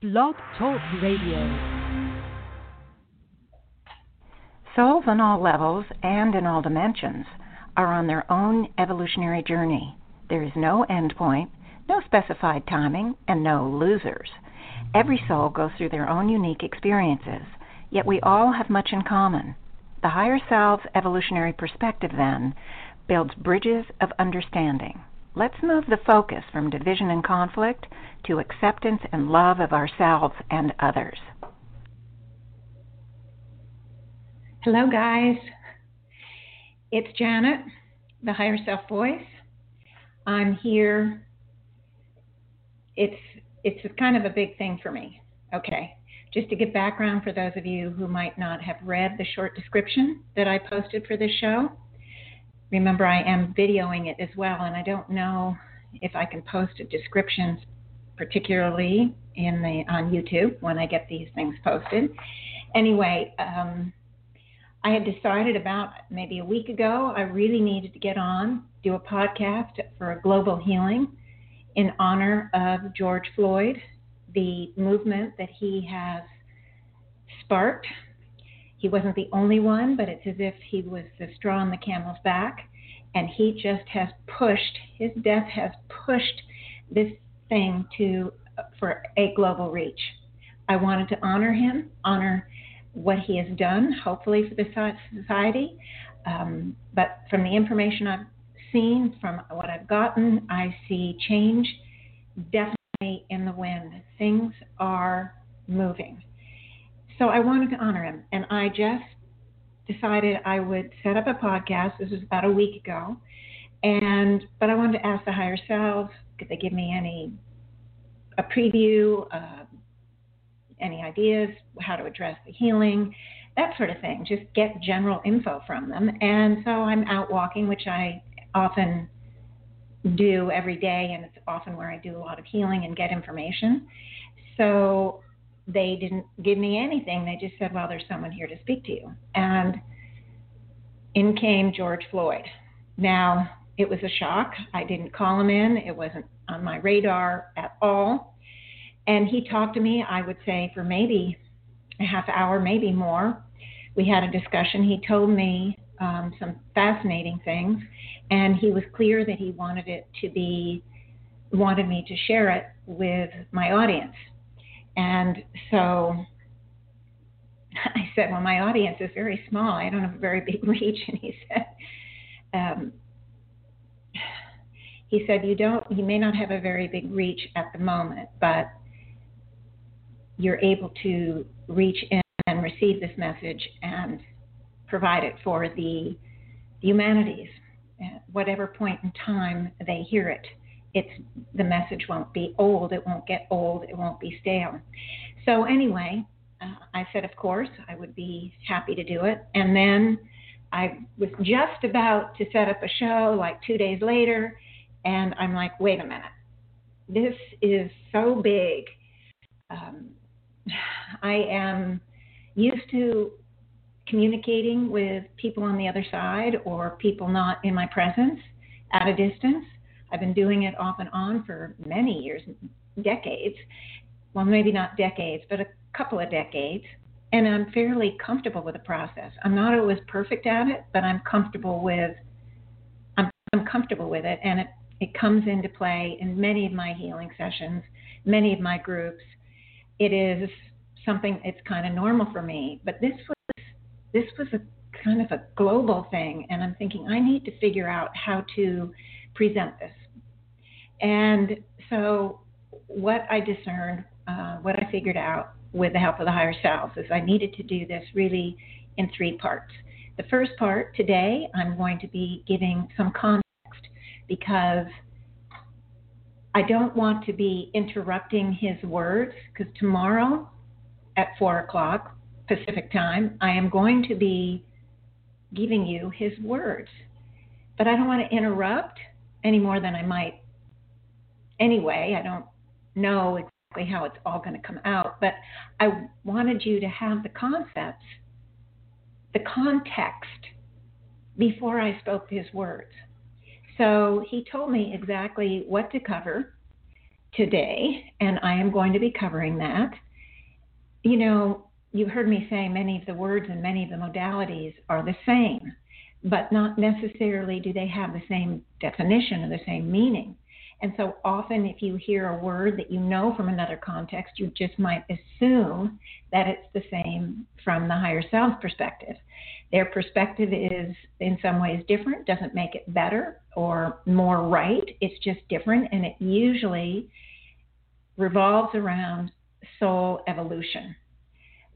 Blog Talk Radio. Souls on all levels and in all dimensions are on their own evolutionary journey. There is no end point, no specified timing, and no losers. Every soul goes through their own unique experiences, yet we all have much in common. The higher self's evolutionary perspective, then, builds bridges of understanding. Let's move the focus from division and conflict to acceptance and love of ourselves and others. Hello, guys. It's Janet, the higher self voice. I'm here. It's it's kind of a big thing for me. Okay. Just to give background for those of you who might not have read the short description that I posted for this show, remember I am videoing it as well, and I don't know if I can post a description particularly in the on YouTube when I get these things posted. Anyway, um, I had decided about maybe a week ago I really needed to get on, do a podcast for a global healing in honor of George Floyd, the movement that he has sparked he wasn't the only one, but it's as if he was the straw on the camel's back. And he just has pushed, his death has pushed this thing to for a global reach. I wanted to honor him, honor what he has done, hopefully for the society. Um, but from the information I've seen, from what I've gotten, I see change definitely in the wind. Things are moving. So I wanted to honor him, and I just decided I would set up a podcast. This was about a week ago, and but I wanted to ask the higher selves could they give me any a preview, uh, any ideas how to address the healing, that sort of thing. Just get general info from them. And so I'm out walking, which I often do every day, and it's often where I do a lot of healing and get information. So they didn't give me anything. They just said, well, there's someone here to speak to you. And in came George Floyd. Now, it was a shock. I didn't call him in, it wasn't on my radar at all. And he talked to me, I would say, for maybe a half hour, maybe more. We had a discussion. He told me um, some fascinating things, and he was clear that he wanted it to be, wanted me to share it with my audience. And so I said, Well, my audience is very small. I don't have a very big reach. And he said, um, he said, You don't, you may not have a very big reach at the moment, but you're able to reach in and receive this message and provide it for the humanities at whatever point in time they hear it it's the message won't be old. It won't get old. It won't be stale. So anyway, uh, I said, of course, I would be happy to do it. And then I was just about to set up a show like two days later, and I'm like, wait a minute, this is so big. Um, I am used to communicating with people on the other side or people not in my presence at a distance. I've been doing it off and on for many years, decades. Well, maybe not decades, but a couple of decades. And I'm fairly comfortable with the process. I'm not always perfect at it, but I'm comfortable with I'm, I'm comfortable with it, and it it comes into play in many of my healing sessions, many of my groups. It is something it's kind of normal for me, but this was this was a kind of a global thing, and I'm thinking I need to figure out how to present this. And so, what I discerned, uh, what I figured out with the help of the higher selves, is I needed to do this really in three parts. The first part today, I'm going to be giving some context because I don't want to be interrupting his words because tomorrow at 4 o'clock Pacific time, I am going to be giving you his words. But I don't want to interrupt any more than I might anyway. I don't know exactly how it's all going to come out, but I wanted you to have the concepts, the context before I spoke his words. So he told me exactly what to cover today, and I am going to be covering that. You know, you've heard me say many of the words and many of the modalities are the same, but not necessarily do they have the same definition or the same meaning. And so often, if you hear a word that you know from another context, you just might assume that it's the same from the higher self perspective. Their perspective is in some ways different, doesn't make it better or more right. It's just different, and it usually revolves around soul evolution.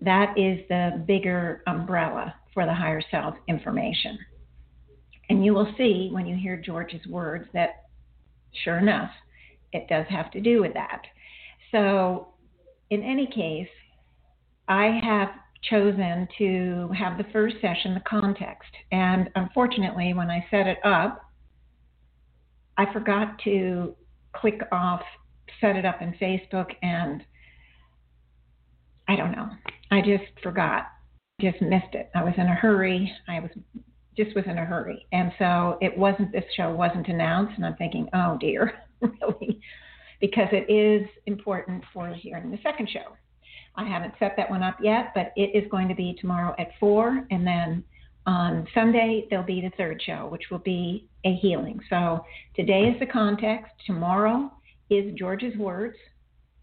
That is the bigger umbrella for the higher self information. And you will see when you hear George's words that sure enough, it does have to do with that. So, in any case, I have chosen to have the first session the context. And unfortunately, when I set it up, I forgot to click off set it up in Facebook and I don't know. I just forgot. Just missed it. I was in a hurry. I was just was in a hurry. And so it wasn't, this show wasn't announced. And I'm thinking, oh dear, really? Because it is important for hearing the second show. I haven't set that one up yet, but it is going to be tomorrow at 4. And then on Sunday, there'll be the third show, which will be a healing. So today is the context. Tomorrow is George's words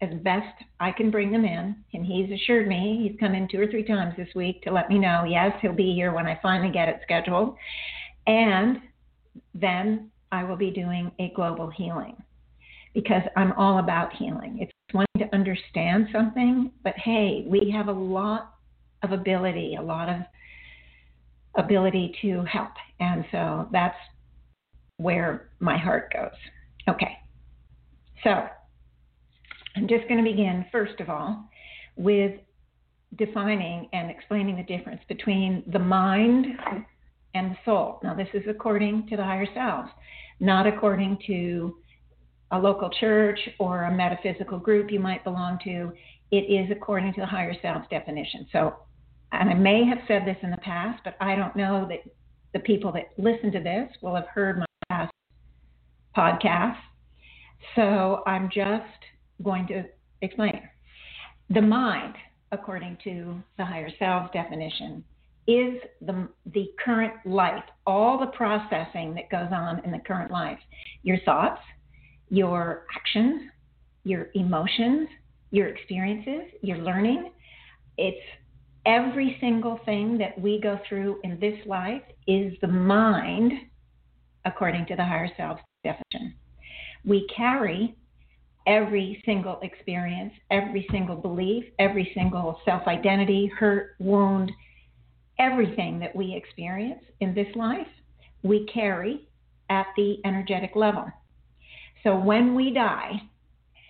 as best I can bring them in. And he's assured me, he's come in two or three times this week to let me know, yes, he'll be here when I finally get it scheduled. And then I will be doing a global healing because I'm all about healing. It's wanting to understand something, but hey, we have a lot of ability, a lot of ability to help. And so that's where my heart goes. Okay. So I'm just going to begin, first of all, with defining and explaining the difference between the mind and the soul. Now, this is according to the higher selves, not according to a local church or a metaphysical group you might belong to. It is according to the higher selves definition. So, and I may have said this in the past, but I don't know that the people that listen to this will have heard my past podcasts. So I'm just going to explain. The mind, according to the higher self definition, is the, the current life, all the processing that goes on in the current life. Your thoughts, your actions, your emotions, your experiences, your learning. It's every single thing that we go through in this life is the mind, according to the higher self definition. We carry every single experience, every single belief, every single self identity, hurt, wound, everything that we experience in this life, we carry at the energetic level. So when we die,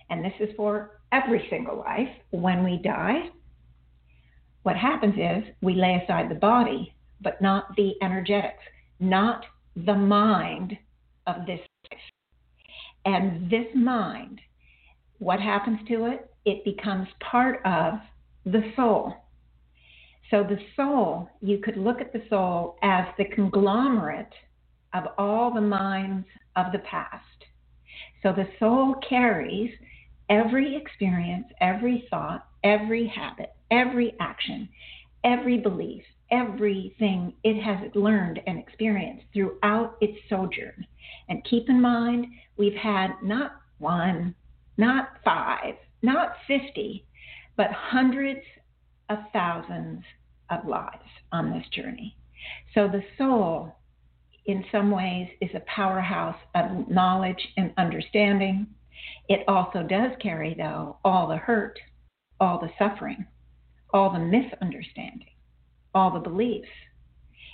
and this is for every single life, when we die, what happens is we lay aside the body, but not the energetics, not the mind of this life. And this mind what happens to it? It becomes part of the soul. So, the soul, you could look at the soul as the conglomerate of all the minds of the past. So, the soul carries every experience, every thought, every habit, every action, every belief, everything it has learned and experienced throughout its sojourn. And keep in mind, we've had not one, not five, not 50, but hundreds of thousands of lives on this journey. So the soul, in some ways, is a powerhouse of knowledge and understanding. It also does carry, though, all the hurt, all the suffering, all the misunderstanding, all the beliefs.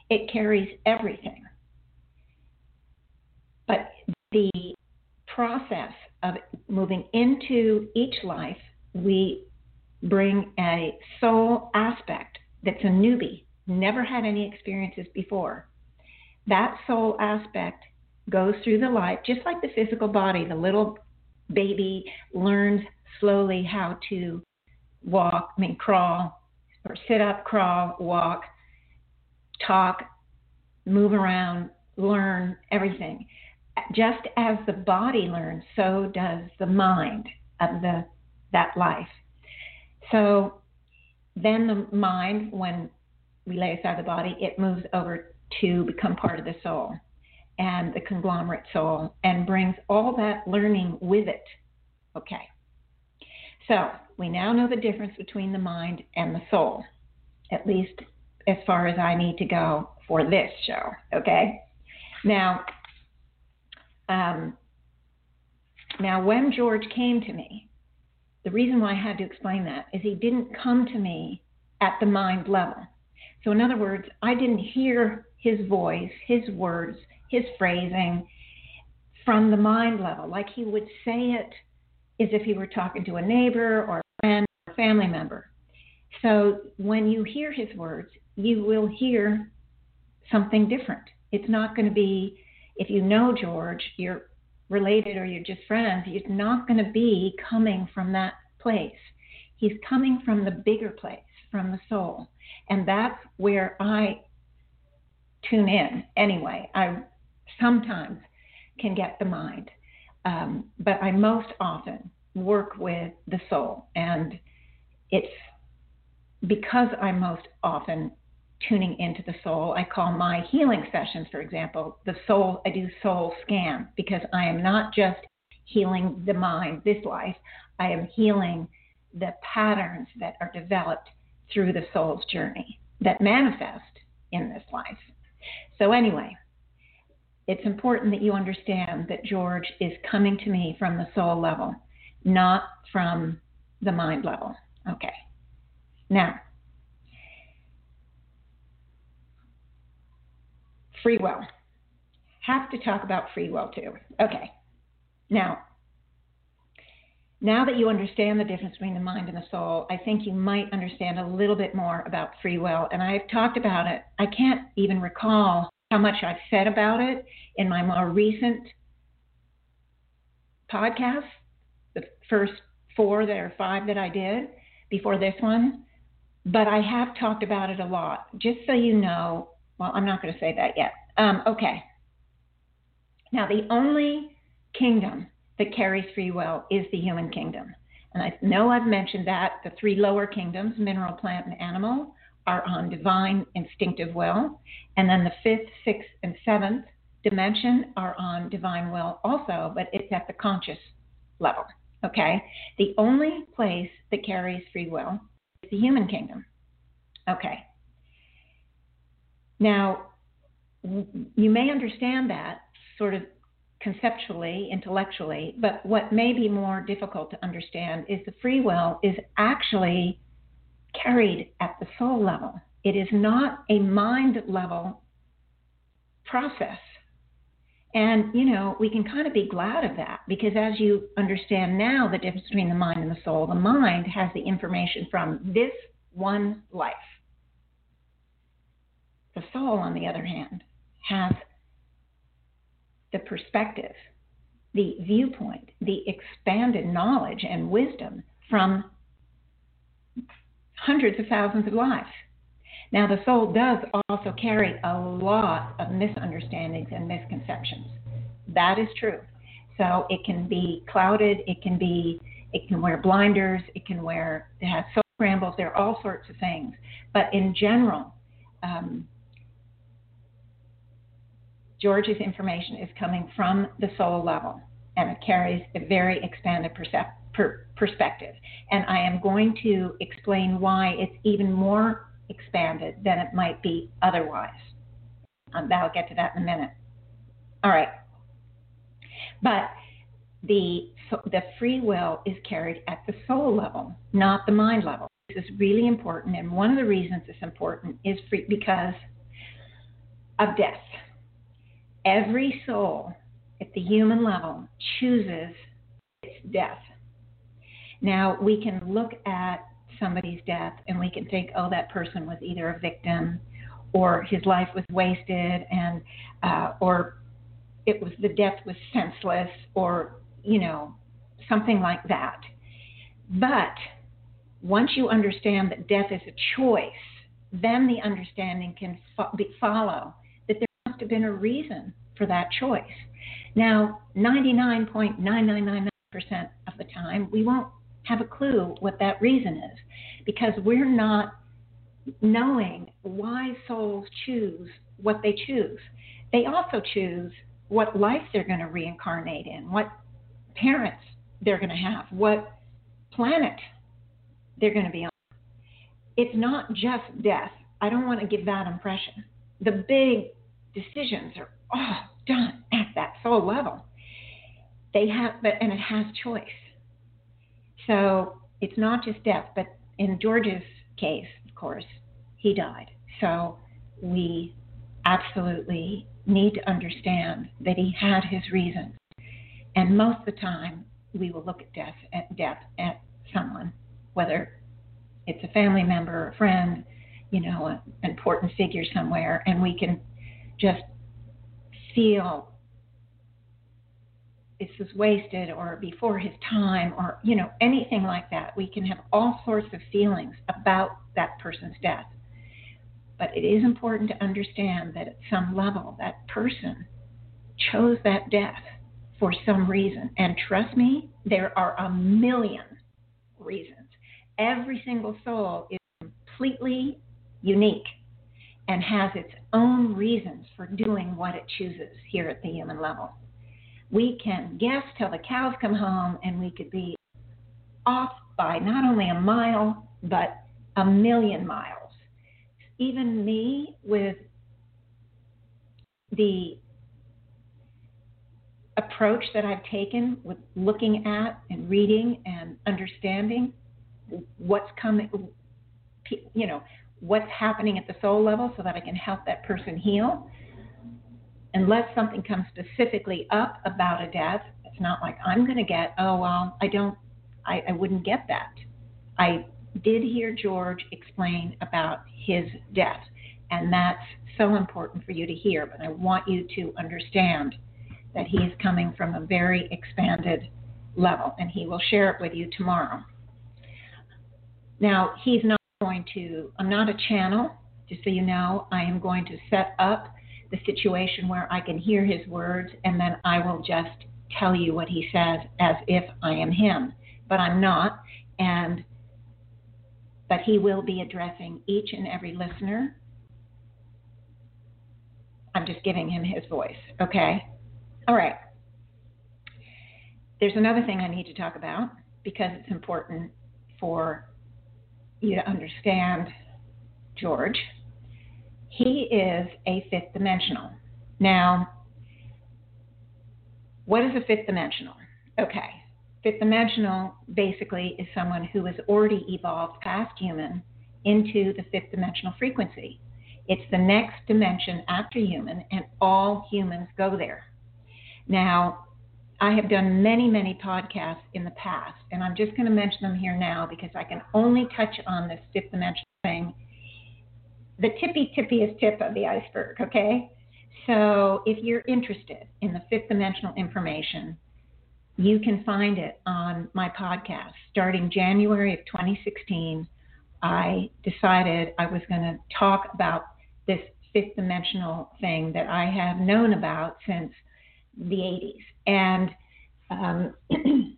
It carries everything. But the process of moving into each life, we bring a soul aspect that's a newbie, never had any experiences before. That soul aspect goes through the life just like the physical body. The little baby learns slowly how to walk, I mean, crawl, or sit up, crawl, walk, talk, move around, learn everything just as the body learns, so does the mind. of the that life. So then the mind, when we lay aside the body, it moves over to become part of the soul and the conglomerate soul and brings all that learning with it. Okay. So we now know the difference between the mind and the soul, at least as far as I need to go for this show. Okay. Now, um, now when George came to me, the reason why I had to explain that is he didn't come to me at the mind level. So, in other words, I didn't hear his voice, his words, his phrasing from the mind level, like he would say it as if he were talking to a neighbor or a friend or family member. So, when you hear his words, you will hear something different. It's not going to be, if you know George, you're related or you're just friends, he's not going to be coming from that place. He's coming from the bigger place, from the soul. And that's where I tune in anyway. I sometimes can get the mind, um, but I most often work with the soul. And it's because I most often tuning into the soul. I call my healing sessions, for example, the soul, I do soul scan because I am not just healing the mind this life, I am healing the patterns that are developed through the soul's journey that manifest in this life. So, anyway, it's important that you understand that George is coming to me from the soul level, not from the mind level. Okay. Now, free will. Have to talk about free will too. Okay. Now, now that you understand the difference between the mind and the soul, I think you might understand a little bit more about free will. And I've talked about it. I can't even recall how much I've said about it in my more recent podcasts, the first four that are five that I did before this one. But I have talked about it a lot. Just so you know, well, I'm not going to say that yet. Um, okay. Now, the only kingdom that carries free will is the human kingdom. And I know I've mentioned that the three lower kingdoms, mineral, plant, and animal, are on divine instinctive will. And then the fifth, sixth, and seventh dimension are on divine will also, but it's at the conscious level. Okay? The only place that carries free will is the human kingdom. Okay. Now, you may understand that sort of conceptually, intellectually, but what may be more difficult to understand is the free will is actually carried at the soul level. It is not a mind level process. And, you know, we can kind of be glad of that because as you understand now the difference between the mind and the soul, the mind has the information from this one life. The soul, on the other hand, has the perspective, the viewpoint, the expanded knowledge and wisdom from hundreds of thousands of lives. Now, the soul does also carry a lot of misunderstandings and misconceptions. That is true. So it can be clouded, it can be, it can wear blinders, it can wear, it has soul scrambles, there are all sorts of things. But in general, um, George's information is coming from the soul level and it carries a very expanded percep- per- perspective. And I am going to explain why it's even more expanded than it might be otherwise. Um, I'll get to that in a minute. All right. But the, the free will is carried at the soul level, not the mind level. This is really important. And one of the reasons it's important is free, because of death every soul at the human level chooses its death. Now, we can look at somebody's death and we can think, oh, that person was either a victim or his life was wasted and uh, or it was the death was senseless or you know something like that but once you understand that death is a choice then the understanding can fo- follow must have been a reason for that choice. Now, 99.9999% of the time, we won't have a clue what that reason is because we're not knowing why souls choose what they choose. They also choose what life they're going to reincarnate in, what parents they're going to have, what planet they're going to be on. It's not just death. I don't want to give that impression. The big decisions are all done at that soul level. They have, but and it has choice. So it's not just death, but in George's case, of course, he died. So we absolutely need to understand that he had his reasons. And most of the time, we will look at death at death at someone, whether it's a family member, a friend, you know, an important figure somewhere, and we can just feel this was wasted or before his time or you know anything like that. We can have all sorts of feelings about that person's death. But it is important to understand that at some level that person chose that death for some reason. And trust me there are a million reasons. Every single soul is completely unique and has its own reasons for doing what it chooses here at the human level we can guess till the cows come home, and we could be off by not only a mile, but a million miles. Even me, with the approach that I've taken with looking at and reading and understanding what's coming, you know, what's happening at the soul level so that I can help that person heal unless something comes specifically up about a death, it's not like I'm going to get, oh, well, I don't, I, I wouldn't get that. I did hear George explain about his death, and that's so important for you to hear, but I want you to understand that he is coming from a very expanded level, and he will share it with you tomorrow. Now, he's not going to, I'm not a channel, just so you know. I am going to set up the situation where I can hear his words and then I will just tell you what he says as if I am him. But I'm not. And but he will be addressing each and every listener. I'm just giving him his voice, okay? All right. There's another thing I need to talk about because it's important for you to understand George he is a fifth dimensional. Now, what is a fifth dimensional? Okay, fifth dimensional basically is someone who has already evolved past human into the fifth dimensional frequency. It's the next dimension after human, and all humans go there. Now, I have done many, many podcasts in the past, and I'm just going to mention them here now because I can only touch on this fifth dimensional thing the tippy tippiest tip of the iceberg, okay? So if you're interested in the fifth dimensional information, you can find it on my podcast. Starting January of 2016, I decided I was going to talk about this fifth dimensional thing that I have known about since the 80s. And um,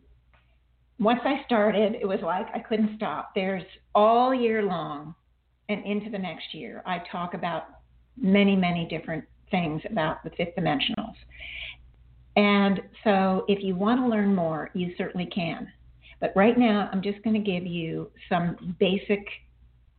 once I started, it was like I couldn't stop. There's all year long and into the next year, I talk about many, many different things about the fifth dimensionals. And so if you want to learn more, you certainly can. But right now, I'm just going to give you some basic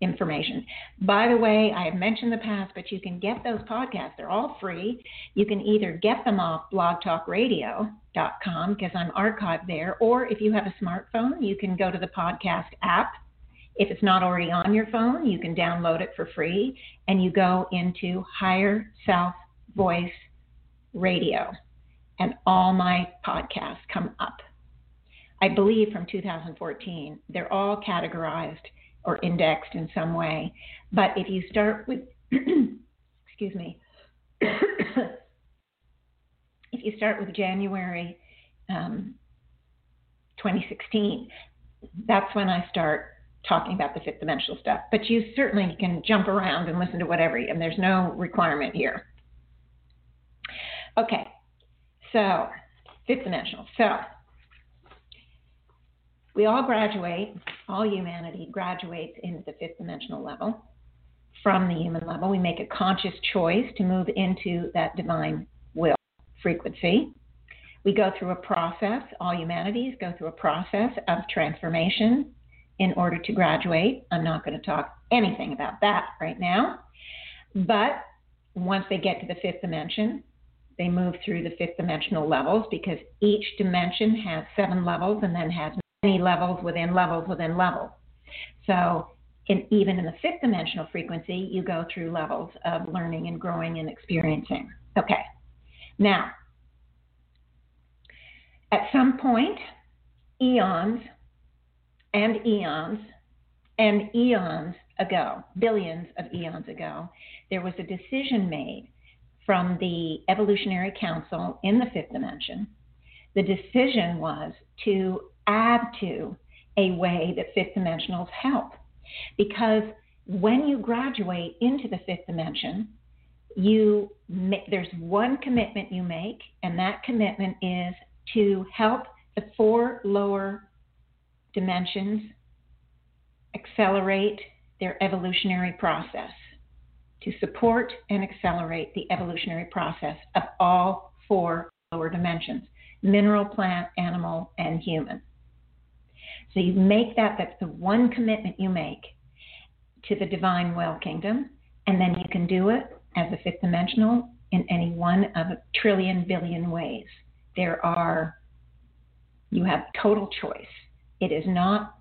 information. By the way, I have mentioned the past, but you can get those podcasts. They're all free. You can either get them off blogtalkradio.com because I'm archived there, or if you have a smartphone, you can go to the podcast app if it's not already on your phone, you can download it for free and you go into Higher Self Voice Radio, and all my podcasts come up. I believe from 2014. They're all categorized or indexed in some way. But if you start with, excuse me, if you start with January um, 2016, that's when I start talking about the fifth dimensional stuff. But you certainly can jump around and listen to whatever, and there's no requirement here. Okay, so fifth dimensional. So we all graduate, all humanity graduates into the fifth dimensional level from the human level. We make a conscious choice to move into that divine will frequency. We go through a process, all humanities go through a process of transformation in order to graduate. I'm not going to talk anything about that right now. But once they get to the fifth dimension, they move through the fifth dimensional levels because each dimension has seven levels and then has many levels within levels within levels. So, in, even in the fifth dimensional frequency, you go through levels of learning and growing and experiencing. Okay, now, at some point, eons and eons and eons ago, billions of eons ago, there was a decision made from the Evolutionary Council in the fifth dimension. The decision was to add to a way that fifth dimensionals help. Because when you graduate into the fifth dimension, you there's one commitment you make, and that commitment is to help the four lower dimensions accelerate their evolutionary process, to support and accelerate the evolutionary process of all four lower dimensions mineral, plant, animal, and human. So you make that, that's the one commitment you make to the divine will kingdom, and then you can do it as a fifth dimensional in any one of a trillion billion ways. There are, you have total choice. It is not,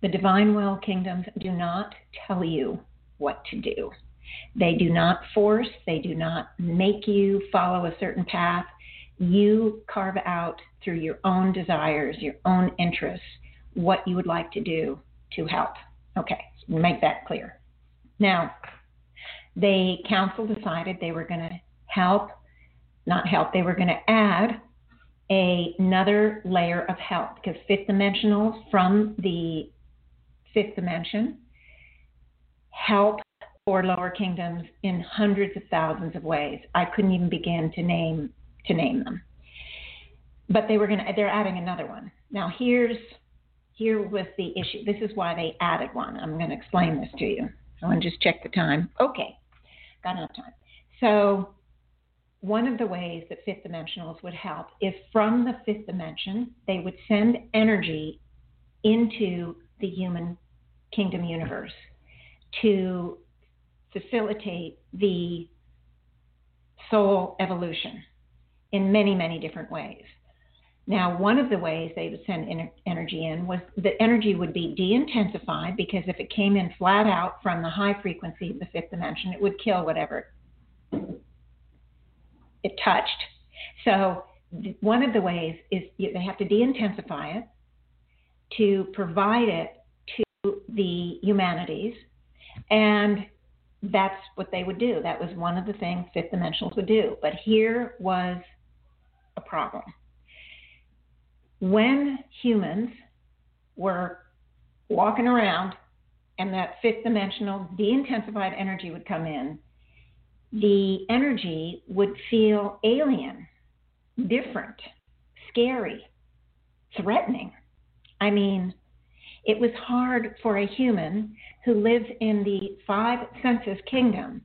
the divine will kingdoms do not tell you what to do. They do not force, they do not make you follow a certain path. You carve out through your own desires, your own interests, what you would like to do to help. Okay, make that clear. Now, the council decided they were going to help, not help, they were going to add a, another layer of help because fifth dimensional from the fifth dimension help for lower kingdoms in hundreds of thousands of ways. I couldn't even begin to name to name them. But they were going to they're adding another one. Now here's here was the issue. This is why they added one. I'm going to explain this to you. I want to just check the time. Okay, got enough time. So, one of the ways that fifth dimensionals would help is from the fifth dimension, they would send energy into the human kingdom universe to facilitate the soul evolution in many, many different ways. Now, one of the ways they would send energy in was the energy would be de intensified because if it came in flat out from the high frequency of the fifth dimension, it would kill whatever it touched. So, one of the ways is they have to de intensify it to provide it to the humanities, and that's what they would do. That was one of the things fifth dimensionals would do. But here was a problem when humans were walking around and that fifth dimensional de intensified energy would come in, the energy would feel alien, different, scary, threatening. I mean, it was hard for a human who lives in the five senses kingdom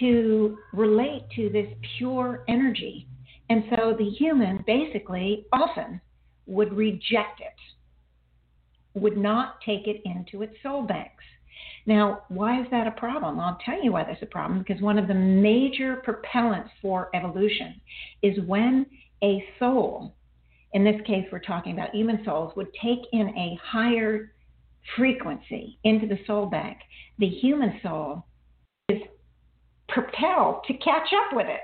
to relate to this pure energy. And so the human basically often would reject it, would not take it into its soul banks. Now, why is that a problem? I'll tell you why that's a problem because one of the major propellants for evolution is when a soul, in this case we're talking about human souls, would take in a higher frequency into the soul bank, the human soul is propelled to catch up with it.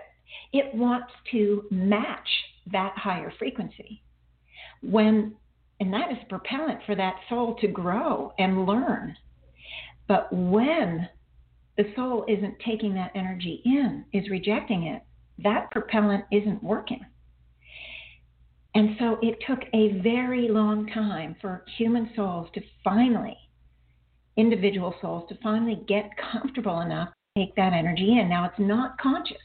It wants to match that higher frequency when and that is propellant for that soul to grow and learn. But when the soul isn't taking that energy in, is rejecting it, that propellant isn't working. And so it took a very long time for human souls to finally, individual souls, to finally get comfortable enough to take that energy in. Now it's not conscious.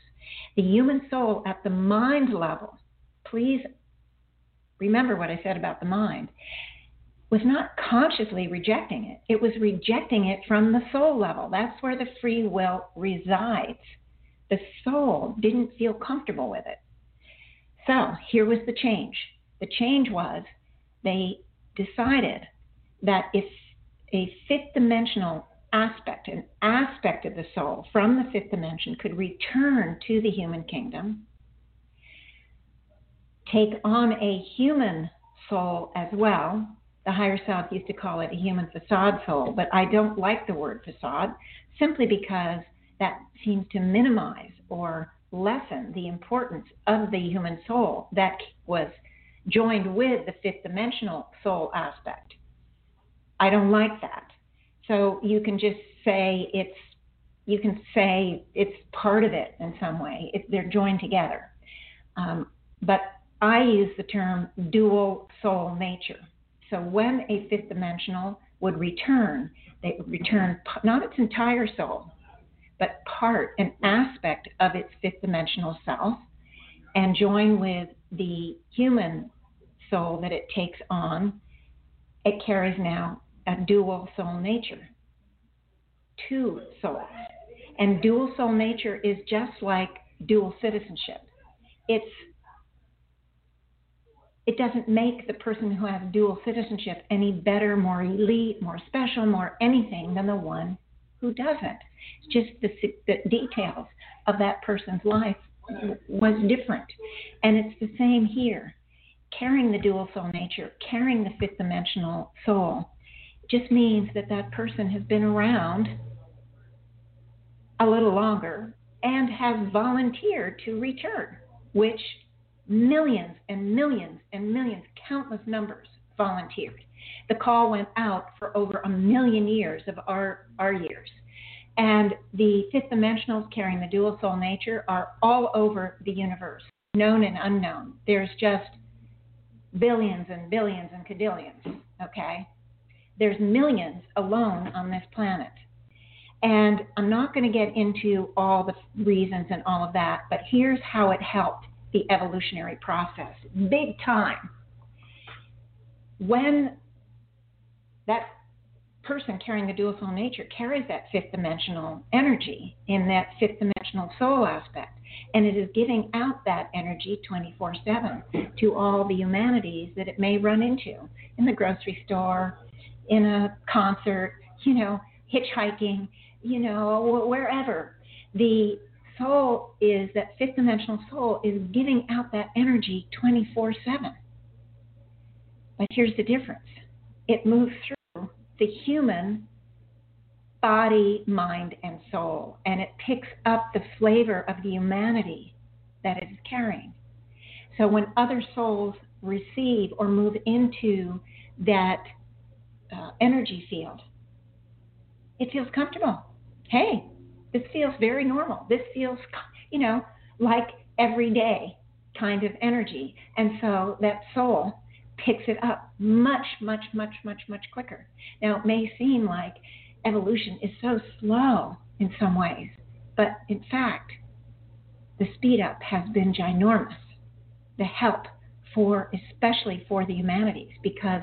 The human soul at the mind level, please remember what I said about the mind. was not consciously rejecting it, it was rejecting it from the soul level. That's where the free will resides. The soul didn't feel comfortable with it. So here was the change. The change was they decided that if a fifth dimensional aspect, an aspect of the soul from the fifth dimension could return to the human kingdom, take on a human soul as well. The higher self used to call it a human facade soul, but I don't like the word facade simply because that seems to minimize or lessen the importance of the human soul that was joined with the fifth dimensional soul aspect. I don't like that. So you can just say it's you can say it's part of it in some way. They're joined together. Um, but I use the term dual soul nature. So when a fifth dimensional would return, they would return not its entire soul, but part, an aspect of its fifth dimensional self, and join with the human soul that it takes on. It carries now a dual soul nature, two souls. And dual soul nature is just like dual citizenship. It's it doesn't make the person who has dual citizenship any better, more elite, more special, more anything than the one who doesn't. It's just the, the details of that person's life was different. And it's the same here. Carrying the dual soul nature, carrying the fifth dimensional soul, just means that that person has been around a little longer and has volunteered to return, which millions and millions and millions, countless numbers volunteered. The call went out for over a million years of our, our years. And the fifth dimensionals carrying the dual soul nature are all over the universe, known and unknown. There's just billions and billions and cadillions, okay? There's millions alone on this planet. And I'm not going to get into all the reasons and all of that, but here's how it helped the evolutionary process big time. When that person carrying the dual soul nature carries that fifth dimensional energy in that fifth dimensional soul aspect, and it is giving out that energy 24 7 to all the humanities that it may run into in the grocery store, in a concert, you know, hitchhiking, you know, wherever. The soul is that fifth dimensional soul is giving out that energy 24 7. But here's the difference it moves through the human body, mind, and soul, and it picks up the flavor of the humanity that it is carrying. So when other souls receive or move into that uh, energy field, it feels comfortable. Hey, this feels very normal. This feels, you know, like everyday kind of energy. And so that soul picks it up much, much, much, much, much quicker. Now, it may seem like evolution is so slow in some ways, but in fact, the speed up has been ginormous. The help for, especially for the humanities, because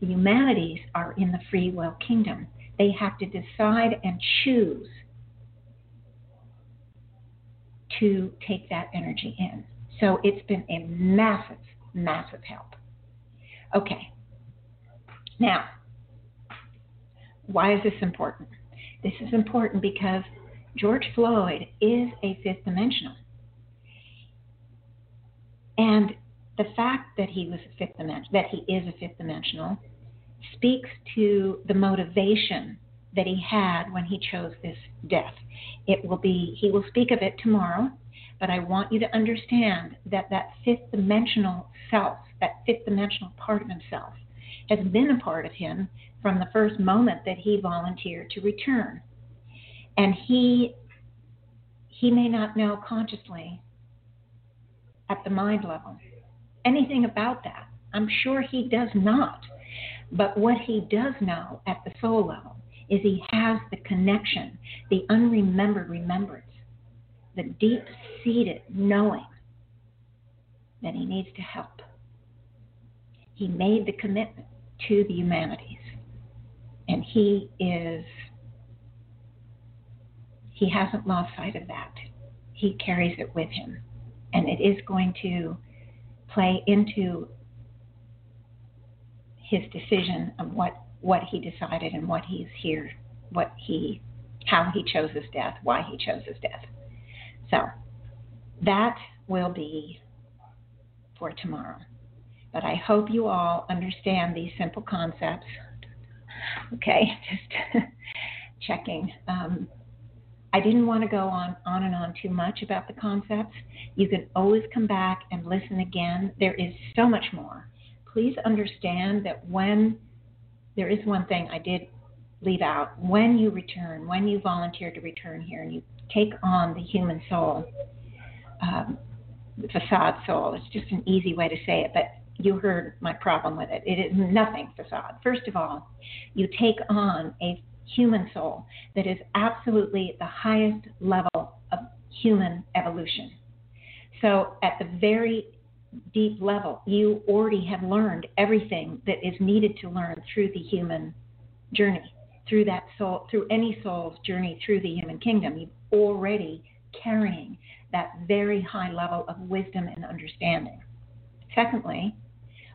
the humanities are in the free will kingdom. They have to decide and choose to take that energy in. So it's been a massive, massive help. Okay. Now, why is this important? This is important because George Floyd is a fifth dimensional. And the fact that he was a fifth dimension, that he is a fifth dimensional, speaks to the motivation that he had when he chose this death. It will be, he will speak of it tomorrow, but I want you to understand that that fifth dimensional self, that fifth dimensional part of himself, has been a part of him from the first moment that he volunteered to return. And he he may not know consciously at the mind level anything about that. I'm sure he does not. But what he does know at the soul level is he has the connection, the unremembered remembrance, the deep seated knowing that he needs to help. He made the commitment to the humanities. And he is, he hasn't lost sight of that. He carries it with him. And it is going to play into his decision of what, what he decided and what he's here, what he, how he chose his death, why he chose his death. So that will be for tomorrow. But I hope you all understand these simple concepts. Okay, just checking. Um, I didn't want to go on, on and on too much about the concepts. You can always come back and listen again. There is so much more. Please understand that when there is one thing I did leave out when you return, when you volunteer to return here and you take on the human soul, um, the facade soul, it's just an easy way to say it, but you heard my problem with it. It is nothing facade. First of all, you take on a human soul that is absolutely the highest level of human evolution. So, at the very deep level, you already have learned everything that is needed to learn through the human journey, through that soul, through any soul's journey through the human kingdom. You're already carrying that very high level of wisdom and understanding. Secondly,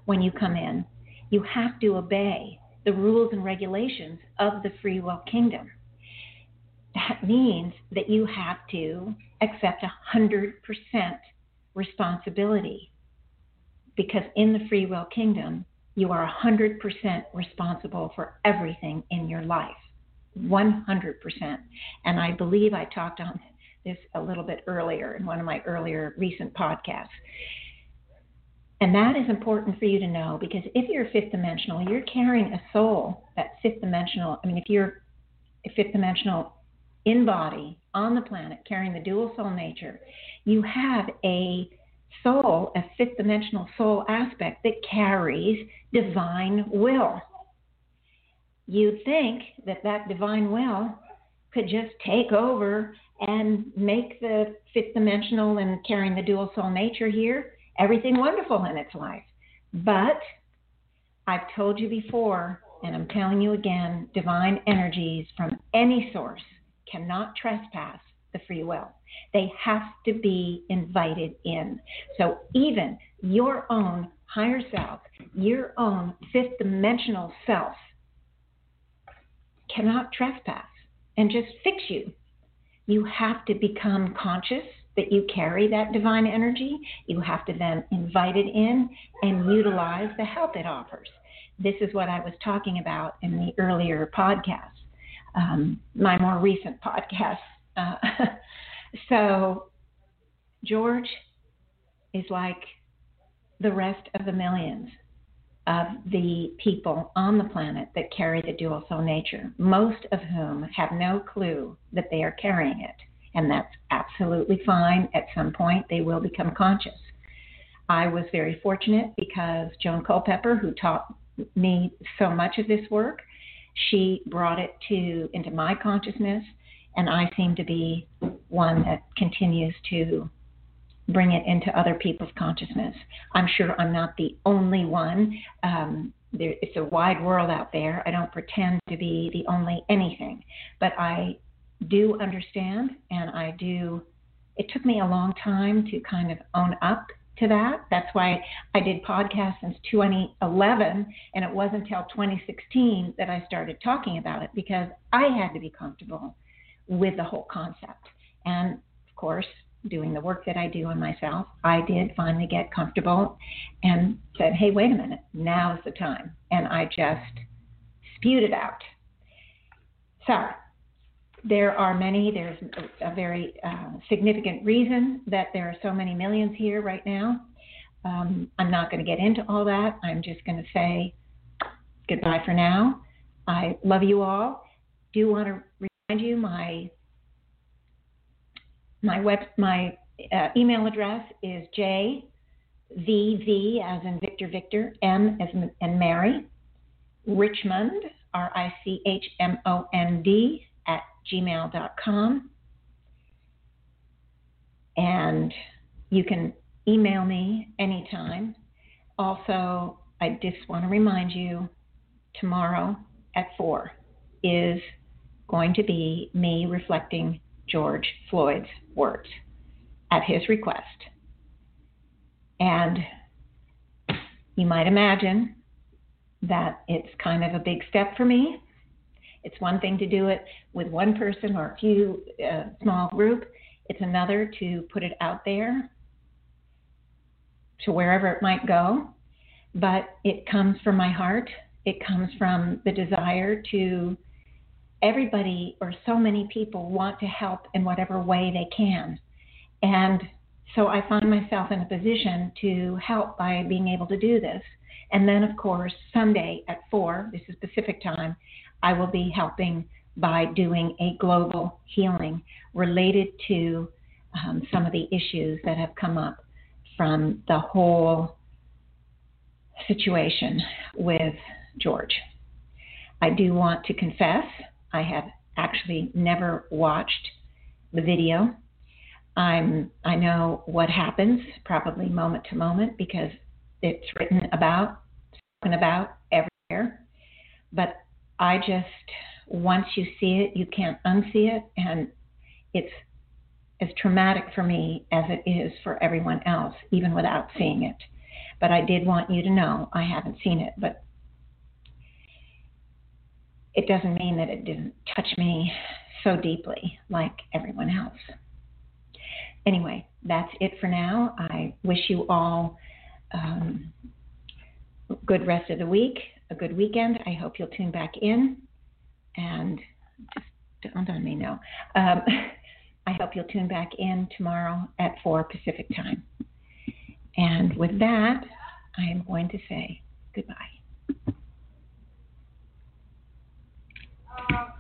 when you come in, you have to obey the rules and regulations of the free will kingdom. That means that you have to accept 100% responsibility because in the free will kingdom, you are 100% responsible for everything in your life. 100%. And I believe I talked on this a little bit earlier in one of my earlier recent podcasts. And that is important for you to know because if you're fifth dimensional, you're carrying a soul that fifth dimensional. I mean, if you're a fifth dimensional in body on the planet carrying the dual soul nature, you have a soul, a fifth dimensional soul aspect that carries divine will. You'd think that that divine will could just take over and make the fifth dimensional and carrying the dual soul nature here everything wonderful in its life. But I've told you before, and I'm telling you again divine energies from any source cannot trespass the free will. They have to be invited in. So even your own higher self, your own fifth dimensional self, cannot trespass and just fix you. You have to become conscious that you carry that divine energy. You have to then invite it in and utilize the help it offers. This is what I was talking about in the earlier podcast, um, my more recent podcast. Uh, so, George is like the rest of the millions of the people on the planet that carry the dual soul nature, most of whom have no clue that they are carrying it and that's absolutely fine. At some point, they will become conscious. I was very fortunate because Joan Culpepper, who taught me so much of this work, she brought it to into my consciousness, and I seem to be one that continues to bring it into other people's consciousness. I'm sure I'm not the only one. Um, there, it's a wide world out there. I don't pretend to be the only anything, but I do understand and I do. It took me a long time to kind of own up to that. That's why I did podcasts since 2011, and it wasn't until 2016 that I started talking about it because I had to be comfortable with the whole concept. And of course, doing the work that I do on myself, I did finally get comfortable and said, hey, wait a minute, now's the time. And I just spewed it out. So, there are many. There's a, very uh, significant reason that there are so many millions here right now. Um, I'm not going to get into all that. I'm just going to say goodbye for now. I love you all. Do want to you my my web my uh, email address is j v v as in Victor Victor m as in Mary Richmond R I C H M O N D at gmail.com. And you can email me anytime. Also, I just want to remind you tomorrow at 4 is going to be me reflecting George Floyd's words at his request. And you might imagine that it's kind of a big step for me. It's one thing to do it with one person or a few uh, small group. It's another to put it out there to wherever it might go. But it comes from my heart. It comes from the desire to everybody or so many people want to help in whatever way they can. And so I find myself in a position to help by being able to do this. And then, of course, Sunday at 4, this is Pacific time, I will be helping by doing a global healing related to um, some of the issues that have come up from the whole situation with George. I do want to confess I have actually never watched the video. I'm I know what happens probably moment to moment because it's written about, spoken about everywhere. But I just once you see it, you can't unsee it, and it's as traumatic for me as it is for everyone else, even without seeing it. But I did want you to know I haven't seen it, but it doesn't mean that it didn't touch me so deeply like everyone else. Anyway, that's it for now. I wish you all um, good rest of the week, a good weekend. I hope you'll tune back in and just don't on me now. Um, I hope you'll tune back in tomorrow at 4 Pacific time. And with that, I am going to say goodbye. Uh-huh.